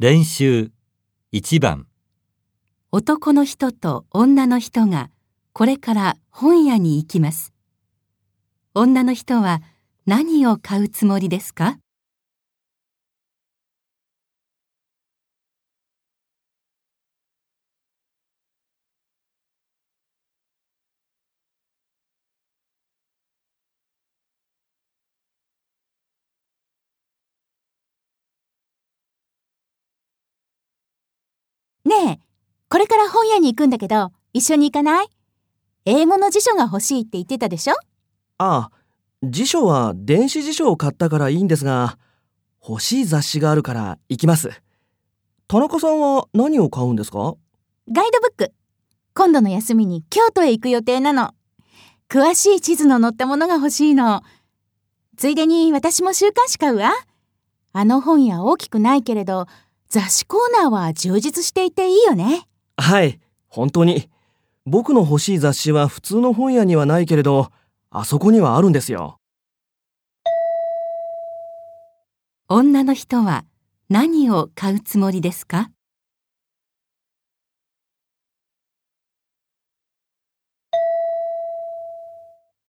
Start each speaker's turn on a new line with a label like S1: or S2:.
S1: 練習。1番。
S2: 男の人と女の人がこれから本屋に行きます。女の人は何を買うつもりですか
S3: ねえ、これから本屋に行くんだけど、一緒に行かない？英語の辞書が欲しいって言ってたでしょ？
S4: ああ、辞書は電子辞書を買ったからいいんですが、欲しい雑誌があるから行きます。田中さんは何を買うんですか？
S3: ガイドブック。今度の休みに京都へ行く予定なの。詳しい地図の載ったものが欲しいの。ついでに私も週刊誌買うわ。あの本屋大きくないけれど、雑誌コーナーは充実していていいよね。
S4: はい、本当に。僕の欲しい雑誌は普通の本屋にはないけれど、あそこにはあるんですよ。
S2: 女の人は何を買うつもりですか？